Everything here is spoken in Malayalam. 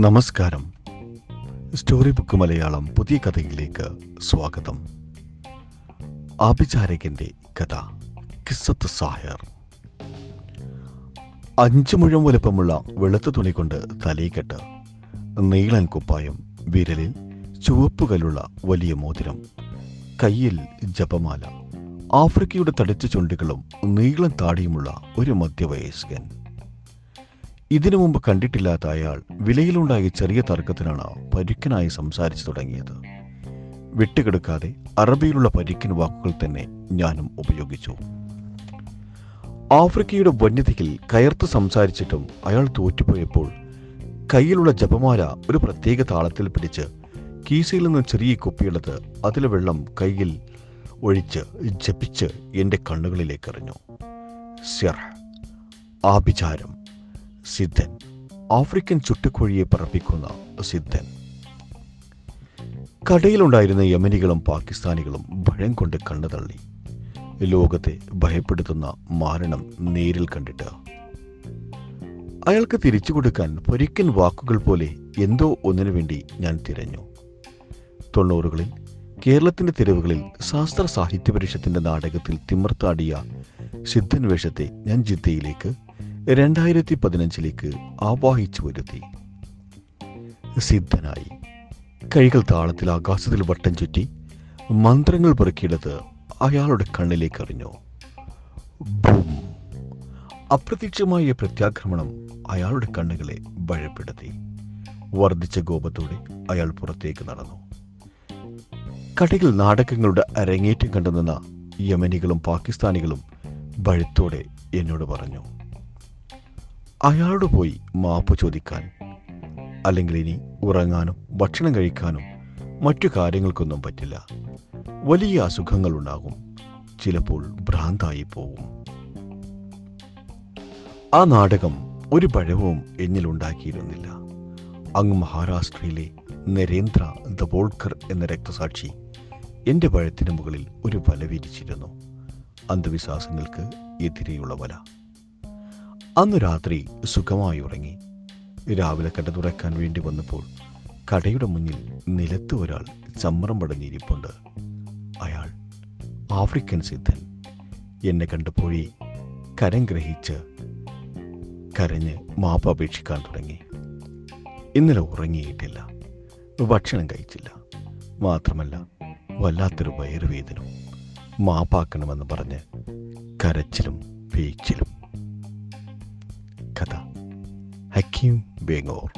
നമസ്കാരം. സ്റ്റോറി ബുക്ക് മലയാളം പുതിയ കഥയിലേക്ക് സ്വാഗതം. ആഭിചാരകന്റെ കഥ കിസ്സത്ത് സാഹിർ. അഞ്ചു മുഴം വലുപ്പമുള്ള വെളുത്ത തുണി കൊണ്ട് തലയിക്കെട്ട് നീളൻ കുപ്പായം വിരലിൽ ചുവപ്പുകലുള്ള വലിയ മോതിരം കയ്യിൽ ജപമാല ആഫ്രിക്കയുടെ തടിച്ച ചുണ്ടുകളും നീളം താടിയുമുള്ള ഒരു മധ്യവയസ്കൻ. ഇതിനു മുമ്പ് കണ്ടിട്ടില്ലാത്ത അയാൾ വിലയിലുണ്ടായ ചെറിയ തർക്കത്തിനാണ് പരുക്കനായി സംസാരിച്ചു തുടങ്ങിയത്. വിട്ടുകിടക്കാതെ അറബിയിലുള്ള പരുക്കൻ വാക്കുകൾ തന്നെ ഞാനും ഉപയോഗിച്ചു. ആഫ്രിക്കയുടെ വന്യതയിൽ കയർത്ത് സംസാരിച്ചിട്ടും അയാൾ തോറ്റുപോയപ്പോൾ കയ്യിലുള്ള ജപമാല ഒരു പ്രത്യേക താളത്തിൽ പിടിച്ച് കീസയിൽ നിന്ന് ചെറിയ കുപ്പിയെടുത്ത് അതിലെ വെള്ളം കയ്യിൽ ഒഴിച്ച് ജപിച്ച് എന്റെ കണ്ണുകളിലേക്ക് എറിഞ്ഞു. ആഭിചാരം. സിദ്ധൻ. ആഫ്രിക്കൻ ചുട്ടുകോഴിയെ പറപ്പിക്കുന്ന സിദ്ധൻ. കടയിലുണ്ടായിരുന്ന യമനികളും പാകിസ്ഥാനികളും ഭയം കൊണ്ട് കണ്ണു തള്ളി. ലോകത്തെ ഭയപ്പെടുത്തുന്ന മാരണം നേരിൽ കണ്ടിട്ട്. അയാൾക്ക് തിരിച്ചു കൊടുക്കാൻ ഒരിക്കൽ വാക്കുകൾ പോലെ എന്തോ ഒന്നിനു വേണ്ടി ഞാൻ തിരഞ്ഞു. തൊണ്ണൂറുകളിൽ കേരളത്തിന്റെ തെരുവുകളിൽ ശാസ്ത്ര സാഹിത്യ പരിഷത്തിന്റെ നാടകത്തിൽ തിമർത്താടിയ സിദ്ധൻ വേഷത്തെ ഞാൻ ജിദ്ദയിലേക്ക് രണ്ടായിരത്തി പതിനഞ്ചിലേക്ക് ആവാഹിച്ചു വരുത്തി. സിദ്ധനായി കൈകൾ താളത്തിൽ ആകാശത്തിൽ വട്ടം ചുറ്റി മന്ത്രങ്ങൾ പെറുക്കിയെടുത്ത് അയാളുടെ കണ്ണിലേക്ക് എറിഞ്ഞു. ബൂം അപ്രതീക്ഷിതമായ പ്രത്യാക്രമണം അയാളുടെ കണ്ണുകളെ ഭയപ്പെടുത്തി. വർദ്ധിച്ച കോപത്തോടെ അയാൾ പുറത്തേക്ക് നടന്നു. കടയിൽ നാടകങ്ങളുടെ അരങ്ങേറ്റം കണ്ടുനിന്ന യമനികളും പാകിസ്ഥാനികളും ഭയത്തോടെ എന്നോട് പറഞ്ഞു. അയാളോട് പോയി മാപ്പ് ചോദിക്കാൻ. അല്ലെങ്കിൽ ഇനി ഉറങ്ങാനും ഭക്ഷണം കഴിക്കാനും മറ്റു കാര്യങ്ങൾക്കൊന്നും പറ്റില്ല. വലിയ അസുഖങ്ങൾ ഉണ്ടാകും ചിലപ്പോൾ ഭ്രാന്തായി പോകും ആ നാടകം ഒരു പഴവും എന്നിലുണ്ടാക്കിയിരുന്നില്ല അങ്ങ് മഹാരാഷ്ട്രയിലെ നരേന്ദ്ര ദബോൾക്കർ എന്ന രക്തസാക്ഷി എന്റെ പഴത്തിന് മുകളിൽ ഒരു വല വിരിച്ചിരുന്നു. അന്ധവിശ്വാസങ്ങൾക്ക് എതിരെയുള്ള വല. അന്ന് രാത്രി സുഖമായി ഉറങ്ങി. രാവിലെ കട തുറക്കാൻ വേണ്ടി വന്നപ്പോൾ കടയുടെ മുന്നിൽ നിലത്ത് ഒരാൾ ചമ്രം പടഞ്ഞിരിപ്പുണ്ട് അയാൾ ആഫ്രിക്കൻ സിദ്ധൻ. എന്നെ കണ്ടപ്പോഴേ കരം ഗ്രഹിച്ച് കരഞ്ഞ് മാപ്പ് അപേക്ഷിക്കാൻ തുടങ്ങി. ഇന്നലെ ഉറങ്ങിയിട്ടില്ല. ഭക്ഷണം കഴിച്ചില്ല. മാത്രമല്ല വല്ലാത്തൊരു വയറുവേദനവും മാപ്പാക്കണമെന്ന് പറഞ്ഞ് കരച്ചിലും പേച്ചിലും Hakim Bengor.